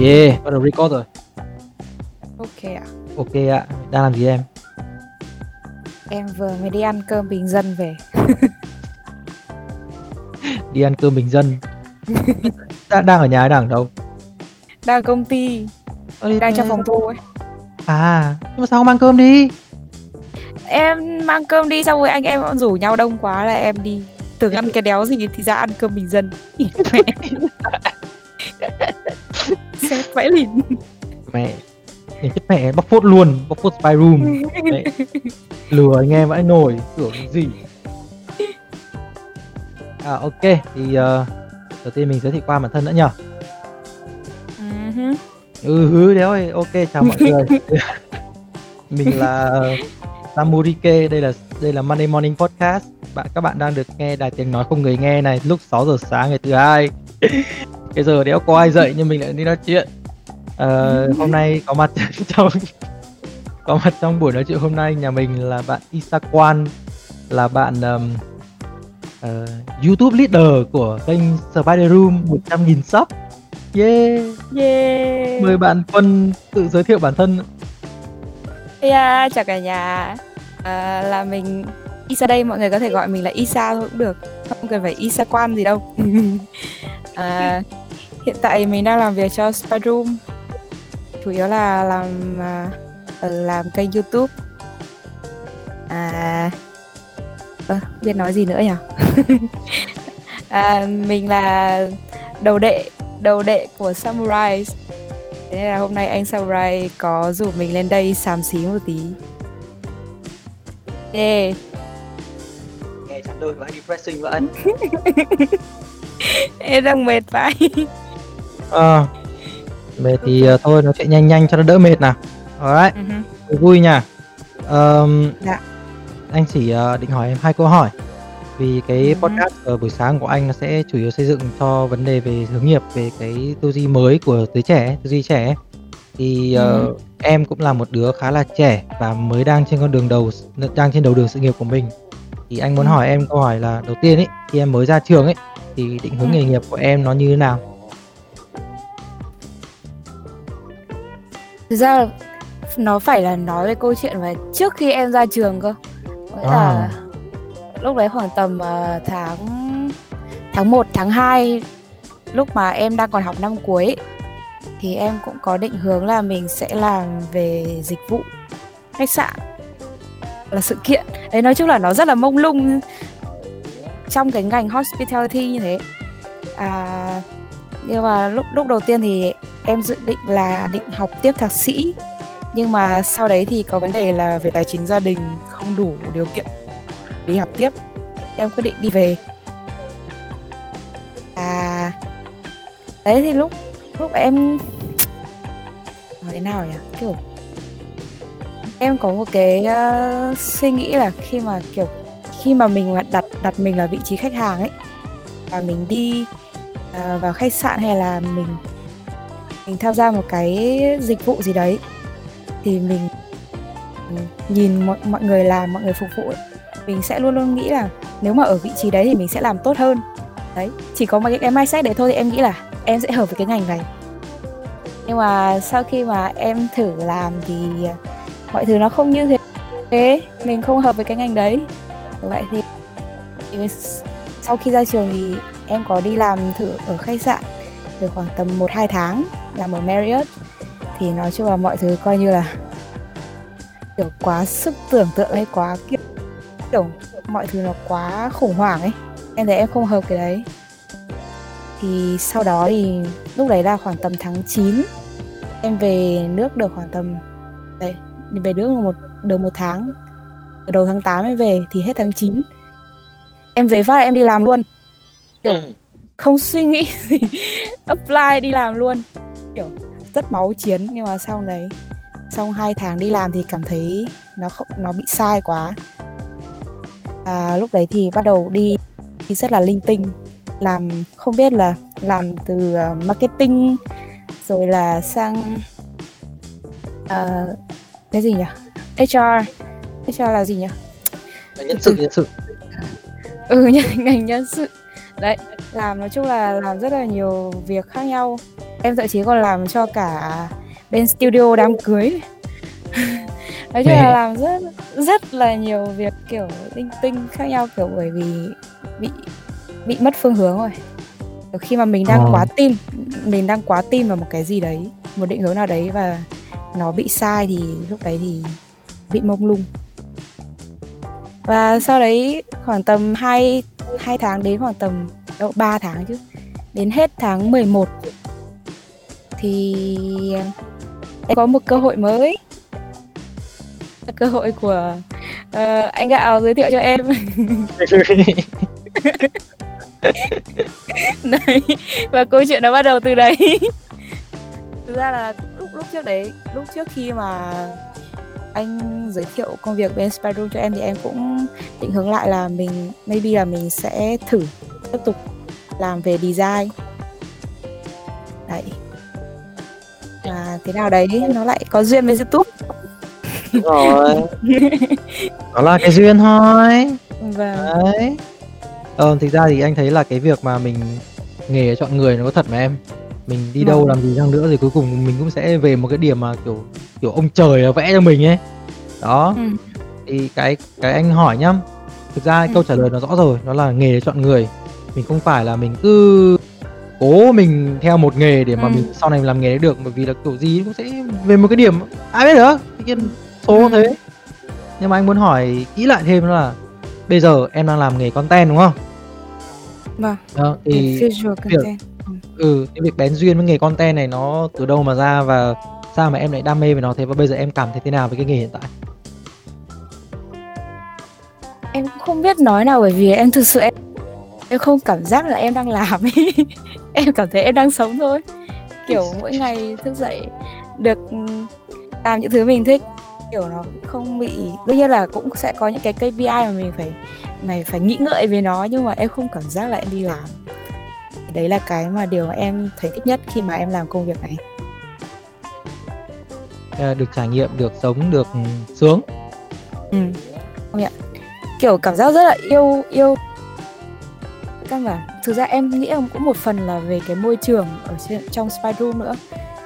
Yeah, bắt đầu record rồi. Ok ạ. Ok ạ. Đang làm gì em? Em vừa mới đi ăn cơm bình dân về. Đi ăn cơm bình dân. đang, đang ở nhà hay đang ở đâu? Đang ở công ty, Ơ, đang thế- trong phòng thu ấy. À, nhưng mà sao không mang cơm đi? Em mang cơm đi xong rồi anh em rủ nhau đông quá là em đi. Tưởng ăn cái đéo gì thì ra ăn cơm bình dân. Sếp vãi lìn. Mẹ, nhìn chết mẹ bóc phốt luôn, bóc phốt spy room. Mẹ, lừa anh em vãi nổi, tưởng gì. À ok, thì uh, đầu tiên mình giới thiệu qua bản thân nữa nhở. Ừ Ừ hứ đéo ơi, ok chào mọi người. mình là Samurike, đây là đây là Monday Morning Podcast. Bạn các bạn đang được nghe đài tiếng nói không người nghe này lúc 6 giờ sáng ngày thứ hai. Cái giờ đéo có ai dậy nhưng mình lại đi nói chuyện. Ờ, hôm nay có mặt trong có mặt trong buổi nói chuyện hôm nay nhà mình là bạn Isakwan là bạn um, ờ, YouTube leader của kênh Spider Room 100.000 sub. Yeah. Yeah. Mời bạn Quân tự giới thiệu bản thân. Yeah, chào cả nhà. À, là mình Isa đây, mọi người có thể gọi mình là Isa thôi cũng được. Không cần phải Isa quan gì đâu. à, hiện tại mình đang làm việc cho Spyroom. Chủ yếu là làm à, ờ, làm kênh YouTube. À ơ, biết nói gì nữa nhỉ? à, mình là đầu đệ đầu đệ của Samurai Thế nên là hôm nay anh Samurai có rủ mình lên đây xàm xí một tí. Yeah. Nghe chán đời vãi depressing vãi. Em đang mệt vãi. Ờ. Mệt thì ờ, thôi nói chuyện nhanh nhanh cho nó đỡ mệt nào. Alright, Ừ vui nha. Ờm, Dạ. Anh chỉ ờ, định hỏi em hai câu hỏi. Vì cái Ừ. podcast ở buổi sáng của anh nó sẽ chủ yếu xây dựng cho vấn đề về hướng nghiệp, về cái tư duy mới của giới trẻ, tư duy trẻ. Thì ờ, Ừ. em cũng là một đứa khá là trẻ và mới đang trên con đường đầu đang trên đầu đường sự nghiệp của mình. Thì anh muốn Ừ. hỏi em câu hỏi là đầu tiên ấy, khi em mới ra trường ấy thì định hướng nghề nghiệp của em nó như thế nào? Thực ra là nó phải là nói về câu chuyện mà trước khi em ra trường cơ. Nghĩa À. là lúc đấy khoảng tầm ờ, tháng tháng 1, tháng 2 lúc mà em đang còn học năm cuối ấy, thì em cũng có định hướng là mình sẽ làm về dịch vụ khách sạn là sự kiện đấy nói chung là nó rất là mông lung trong cái ngành hospitality như thế à nhưng mà lúc lúc đầu tiên thì em dự định là định học tiếp thạc sĩ. Nhưng mà sau đấy thì có vấn đề là về tài chính gia đình không đủ điều kiện đi học tiếp. Em quyết định đi về. À đấy thì lúc lúc em nói thế nào nhỉ? Kiểu em có một cái uh, suy nghĩ là khi mà kiểu khi mà mình đặt đặt mình là vị trí khách hàng ấy và mình đi Ờ, vào khách sạn hay là mình mình tham gia một cái dịch vụ gì đấy thì mình ừ, nhìn mọi, mọi người làm mọi người phục vụ ấy, mình sẽ luôn luôn nghĩ là nếu mà ở vị trí đấy thì mình sẽ làm tốt hơn. Đấy chỉ có một cái, cái mindset đấy thôi thì em nghĩ là em sẽ hợp với cái ngành này. Nhưng mà sau khi mà em thử làm thì ờ, mọi thứ nó không như thế thế mình không hợp với cái ngành đấy. Vậy thì sau khi ra trường thì em có đi làm thử ở khách sạn được khoảng tầm 1-2 tháng làm ở Marriott. Thì nói chung là mọi thứ coi như là kiểu quá sức tưởng tượng hay quá kiểu, kiểu mọi thứ nó quá khủng hoảng ấy. Em thấy em không hợp cái đấy. Thì sau đó thì lúc đấy là khoảng tầm tháng 9 em về nước được khoảng tầm đấy về nước một được một tháng. Đầu tháng 8 em về thì hết tháng 9 em về phát em đi làm luôn kiểu không suy nghĩ gì apply đi làm luôn. Kiểu rất máu chiến nhưng mà sau đấy xong hai tháng đi làm thì cảm thấy nó không nó bị sai quá. À, lúc đấy thì bắt đầu đi đi rất là linh tinh làm không biết là làm từ ờ, marketing rồi là sang ờ, cái gì nhỉ? HR HR là gì nhỉ? Nhân sự nhân sự. ừ ngành nhân sự đấy. Làm nói chung là làm rất là nhiều việc khác nhau. Em thậm chí còn làm cho cả bên studio đám cưới. Nói chung là làm rất rất là nhiều việc kiểu linh tinh khác nhau kiểu bởi vì bị bị mất phương hướng rồi khi mà mình đang Ờ. quá tin mình đang quá tin vào một cái gì đấy một định hướng nào đấy và nó bị sai thì lúc đấy thì bị mông lung. Và sau đấy khoảng tầm 2 hai tháng đến khoảng tầm đâu 3 tháng chứ. Đến hết tháng 11 thì em có một cơ hội mới. Cơ hội của ờ, anh gạo giới thiệu cho em. Đấy và câu chuyện nó bắt đầu từ đấy. Thực ra là lúc lúc trước đấy lúc trước khi mà anh giới thiệu công việc bên Spyroom cho em thì em cũng định hướng lại là mình maybe là mình sẽ thử tiếp tục làm về design. Đấy. Và thế nào đấy? Nó lại có duyên với YouTube. Đúng rồi. Đó là cái duyên thôi. Và đấy. Ờ thực ra thì anh thấy là cái việc mà mình nghề chọn người nó có thật mà em mình đi đâu Vâng. làm gì chăng nữa thì cuối cùng mình cũng sẽ về một cái điểm mà kiểu kiểu ông trời vẽ cho mình ấy. Đó. Ừ, thì cái cái anh hỏi nhá. Thực ra Ừ. câu trả lời nó rõ rồi nó là nghề để chọn người. Mình không phải là mình cứ cố mình theo một nghề để mà Ừ. mình sau này làm nghề đấy được bởi vì là kiểu gì cũng sẽ về một cái điểm. Ai biết được nhiên số Ừ. thế. Nhưng mà anh muốn hỏi kỹ lại thêm đó là bây giờ em đang làm nghề content đúng không? Vâng. Đó, thì visual content ừ cái việc bén duyên với nghề content này nó từ đâu mà ra và sao mà em lại đam mê với nó? Thế và bây giờ em cảm thấy thế nào với cái nghề hiện tại? Em cũng không biết nói nào bởi vì em thực sự em em không cảm giác là em đang làm ấy em cảm thấy em đang sống thôi. Kiểu mỗi ngày thức dậy được ừ, làm những thứ mình thích, kiểu nó không bị, đương nhiên là cũng sẽ có những cái KPI mà mình phải, mày phải nghĩ ngợi về nó nhưng mà em không cảm giác là em đi làm đấy là cái mà điều mà em thấy thích nhất khi mà em làm công việc này. Ờ, được trải nghiệm được sống được sướng. Ừ. Công nhận. Kiểu cảm giác rất là yêu yêu. Căn bản thực ra em nghĩ là cũng một phần là về cái môi trường ở trên, trong spy room nữa.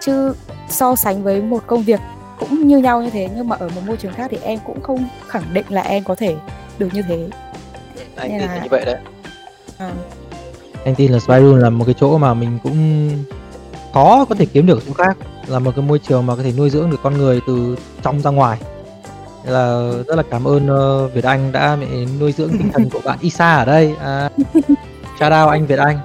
Chứ so sánh với một công việc cũng như nhau như thế nhưng mà ở một môi trường khác thì em cũng không khẳng định là em có thể được như thế. Anh là- như vậy đấy. Ờ. anh tin là Spy Room là một cái chỗ mà mình cũng khó có thể kiếm được chỗ khác. Là một cái môi trường mà có thể nuôi dưỡng được con người từ trong ra ngoài. Nên là rất là cảm ơn ờ, Việt Anh đã mẹ nuôi dưỡng tinh thần của bạn Isa ở đây. À, shout out anh Việt Anh.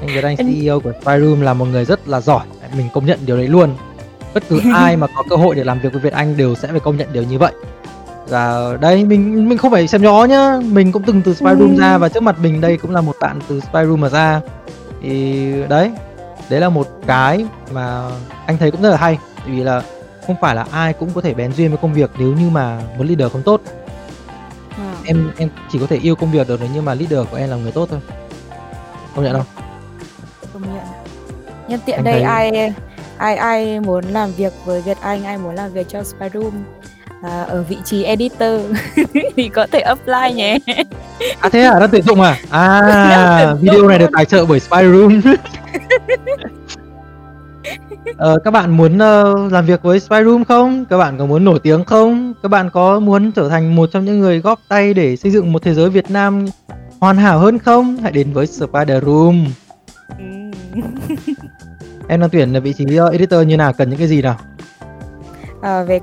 Anh Việt Anh CEO của Spy Room là một người rất là giỏi. Mình công nhận điều đấy luôn. Bất cứ ai mà có cơ hội để làm việc với Việt Anh đều sẽ phải công nhận điều như vậy và đây mình mình không phải xem gió nhá. Mình cũng từng từ Spy Room ra và trước mặt mình đây cũng là một bạn từ Spy Room mà ra. Thì đấy đấy là một cái mà anh thấy cũng rất là hay. Vì là không phải là ai cũng có thể bén duyên với công việc nếu như mà một leader không tốt. Ờ. em em chỉ có thể yêu công việc được nếu như mà leader của em là người tốt thôi. Công nhận không? Công nhận. Nhân tiện Anh đây thấy- ai ai ai muốn làm việc với Việt Anh ai muốn làm việc cho Spy Room à, ở vị trí editor thì có thể apply nhé à thế à đang tuyển dụng à à video này được tài trợ bởi Spy Room Ờ, các bạn muốn ờ, làm việc với Spy Room không? Các bạn có muốn nổi tiếng không? Các bạn có muốn trở thành một trong những người góp tay để xây dựng một thế giới Việt Nam hoàn hảo hơn không? Hãy đến với Spider Room. Ừ. Em đang tuyển là vị trí ờ, editor như nào? Cần những cái gì nào? à, về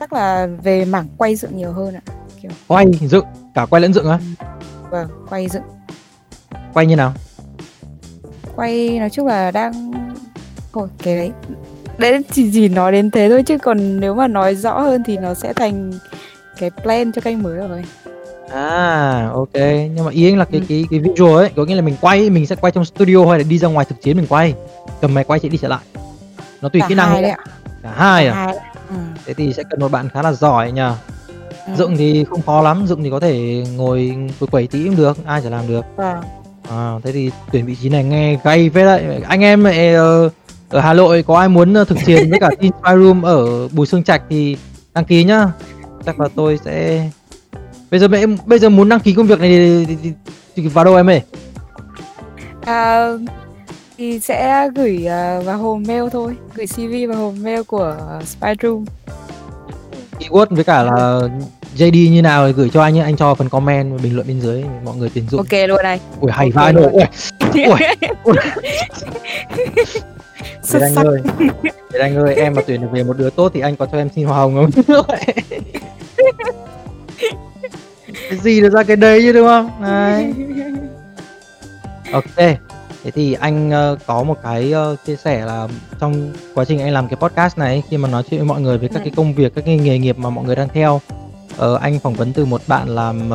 chắc là về mảng quay dựng nhiều hơn ạ Quay, dựng, cả quay lẫn dựng á? vâng quay dựng Quay như nào? quay nói chung là đang thôi cái đấy đấy chỉ chỉ nói đến thế thôi chứ còn nếu mà nói rõ hơn thì nó sẽ thành cái plan cho kênh mới rồi À, ok. Nhưng mà ý anh là cái Ừ. cái cái visual ấy, có nghĩa là mình quay, mình sẽ quay trong studio hay là đi ra ngoài thực chiến mình quay. Cầm máy quay chạy đi trở lại. Nó tùy cả kỹ năng hai đấy ạ Cả hai Cả à? Ừ. Thế thì sẽ cần một bạn khá là giỏi nhờ. Ừ. Dựng thì không khó lắm, dựng thì có thể ngồi quẩy quẩy tí cũng được, ai chả làm được. Vâng. À, thế thì tuyển vị trí này nghe gay phết đấy. Anh em lại, ờ, ở Hà Nội có ai muốn ờ, thực chiến với cả Team Spy Room ở Bùi Sương Trạch thì đăng ký nhá. Chắc là tôi sẽ Bây giờ em bây giờ muốn đăng ký công việc này thì, thì, thì, thì vào đâu em ơi? À, thì sẽ gửi uh, vào hòm mail thôi gửi cv vào hòm mail của uh, spy room keyword với cả là JD như nào thì gửi cho anh nhé anh cho phần comment bình luận bên dưới mọi người tuyển dụng. Ok luôn này. Ui hay vãi nồi ui ui Việt Anh ơi Việt Anh ơi em mà tuyển được về một đứa tốt thì anh có cho em xin hoa hồng không? Cái gì được ra cái đấy chứ đúng không? Đấy ok thế thì anh ờ, có một cái ờ, chia sẻ là trong quá trình anh làm cái podcast này khi mà nói chuyện với mọi người về các Ừ. cái công việc các cái nghề nghiệp mà mọi người đang theo ờ, anh phỏng vấn từ một bạn làm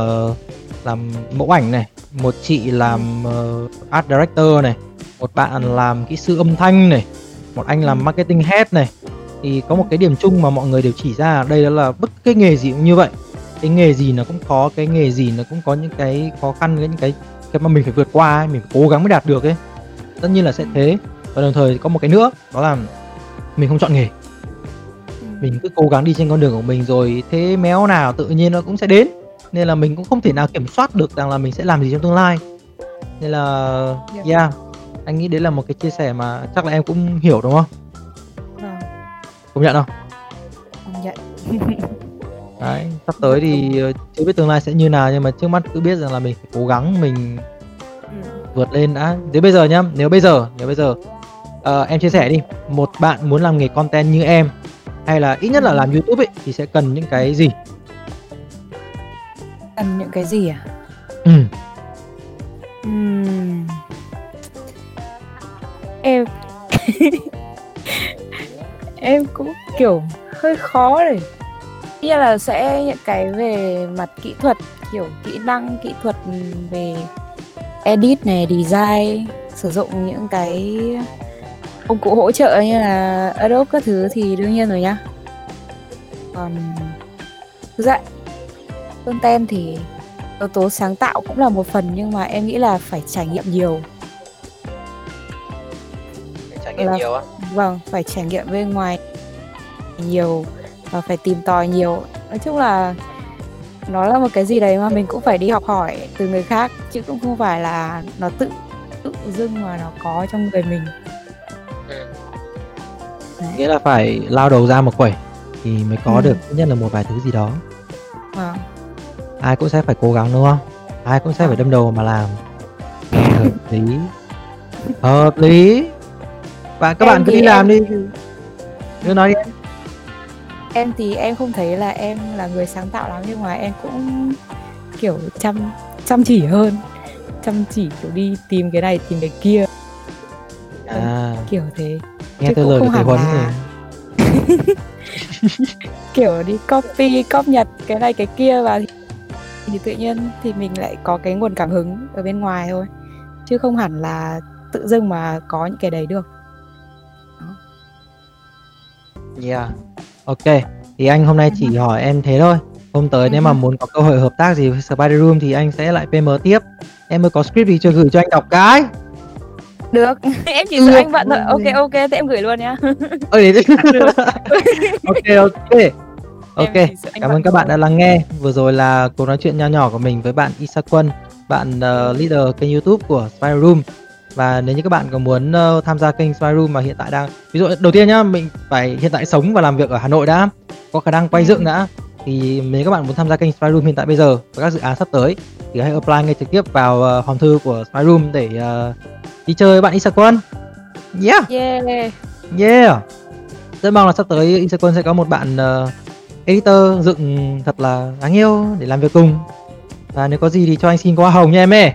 làm mẫu ảnh này một chị làm ờ, art director này một bạn làm kỹ sư âm thanh này một anh làm Ừ. marketing head này thì có một cái điểm chung mà mọi người đều chỉ ra ở đây đó là bất cái nghề gì cũng như vậy cái nghề gì nó cũng có cái nghề gì nó cũng có những cái khó khăn những cái cái mà mình phải vượt qua ấy, mình phải cố gắng mới đạt được ấy. Tất nhiên là sẽ thế. Và đồng thời có một cái nữa đó là mình không chọn nghề. Mình cứ cố gắng đi trên con đường của mình rồi thế méo nào tự nhiên nó cũng sẽ đến. Nên là mình cũng không thể nào kiểm soát được rằng là mình sẽ làm gì trong tương lai. Nên là Yeah. yeah anh nghĩ đấy là một cái chia sẻ mà chắc là em cũng hiểu đúng không? Vâng, công nhận không? Công nhận. đấy sắp tới thì ờ, chưa biết tương lai sẽ như nào nhưng mà trước mắt cứ biết rằng là mình phải cố gắng mình Ừ. vượt lên đã nếu bây giờ nhá nếu bây giờ nếu bây giờ ờ, em chia sẻ đi một bạn muốn làm nghề content như em hay là ít nhất là làm youtube ấy thì sẽ cần những cái gì Cần những cái gì à? ừ. Ừm. Em em cũng kiểu hơi khó như là sẽ những cái về mặt kỹ thuật kiểu kỹ năng kỹ thuật về edit này design sử dụng những cái công cụ hỗ trợ như là Adobe các thứ thì đương nhiên rồi nhá. Còn thực ra content thì yếu tố sáng tạo cũng là một phần nhưng mà em nghĩ là phải trải nghiệm nhiều. Trải nghiệm Là- nhiều á. vâng phải trải nghiệm bên ngoài nhiều và phải tìm tòi nhiều. Nói chung là nó là một cái gì đấy mà mình cũng phải đi học hỏi từ người khác chứ cũng không phải là nó tự tự dưng mà nó có trong người mình. Nghĩa là phải lao đầu ra một quẩy thì mới có Ừ. được ít nhất là một vài thứ gì đó. Vâng ai cũng sẽ phải cố gắng đúng không? Ai cũng sẽ phải đâm đầu mà làm. Hợp lý. Hợp lý. Và các Em bạn cứ đi em- làm đi. Cứ nói đi em. thì em không thấy là em là người sáng tạo lắm nhưng mà em cũng kiểu chăm chăm chỉ hơn. Chăm chỉ kiểu đi tìm cái này tìm cái kia. À. kiểu thế. Nghe Chứ cũng lời của huấn là- kiểu đi copy cóp nhật cái này cái kia vào thì, tự nhiên thì mình lại có cái nguồn cảm hứng ở bên ngoài thôi. Chứ không hẳn là tự dưng mà có những cái đấy được. Yeah ok thì anh hôm nay chỉ hỏi em thế thôi. Hôm tới nếu mà Ừ. muốn có cơ hội hợp tác gì với Spider Room thì anh sẽ lại PM tiếp. Em mới có script gì chưa gửi cho anh đọc cái? Được em chỉ sợ anh bận thôi. Ok ok thế em gửi luôn nhá. Ok ok. Ok anh Cảm ơn các bạn đã lắng nghe. Vừa rồi là cuộc nói chuyện nho nhỏ của mình với bạn Isa Quân, bạn uh, leader kênh YouTube của Spy Room. Và nếu như các bạn có muốn uh, tham gia kênh Spy Room mà hiện tại đang ví dụ đầu tiên nhá, mình phải hiện tại sống và làm việc ở Hà Nội đã, có khả năng quay Ừ. dựng đã. Thì nếu các bạn muốn tham gia kênh Spy Room hiện tại bây giờ và các dự án sắp tới thì hãy apply ngay trực tiếp vào uh, hòm thư của Spy Room để uh, đi chơi với bạn Quân. Yeah. yeah Yeah. Rất mong là sắp tới Instagram sẽ có một bạn ờ, editor dựng thật là đáng yêu để làm việc cùng. Và nếu có gì thì cho anh xin qua hồng nha em ơi.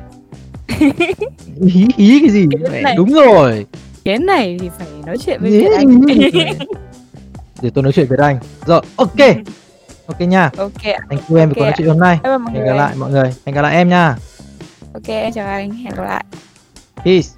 Hí hí cái gì? Cái này. Đúng rồi. cái này thì phải nói chuyện với Việt Anh. Để tôi nói chuyện với anh. Rồi, ok. Ok nha. ok. Thank you em vì Ok cuộc nói chuyện hôm nay. Hẹn gặp lại mọi người. Hẹn gặp lại em nha. ok em chào anh hẹn gặp lại Peace.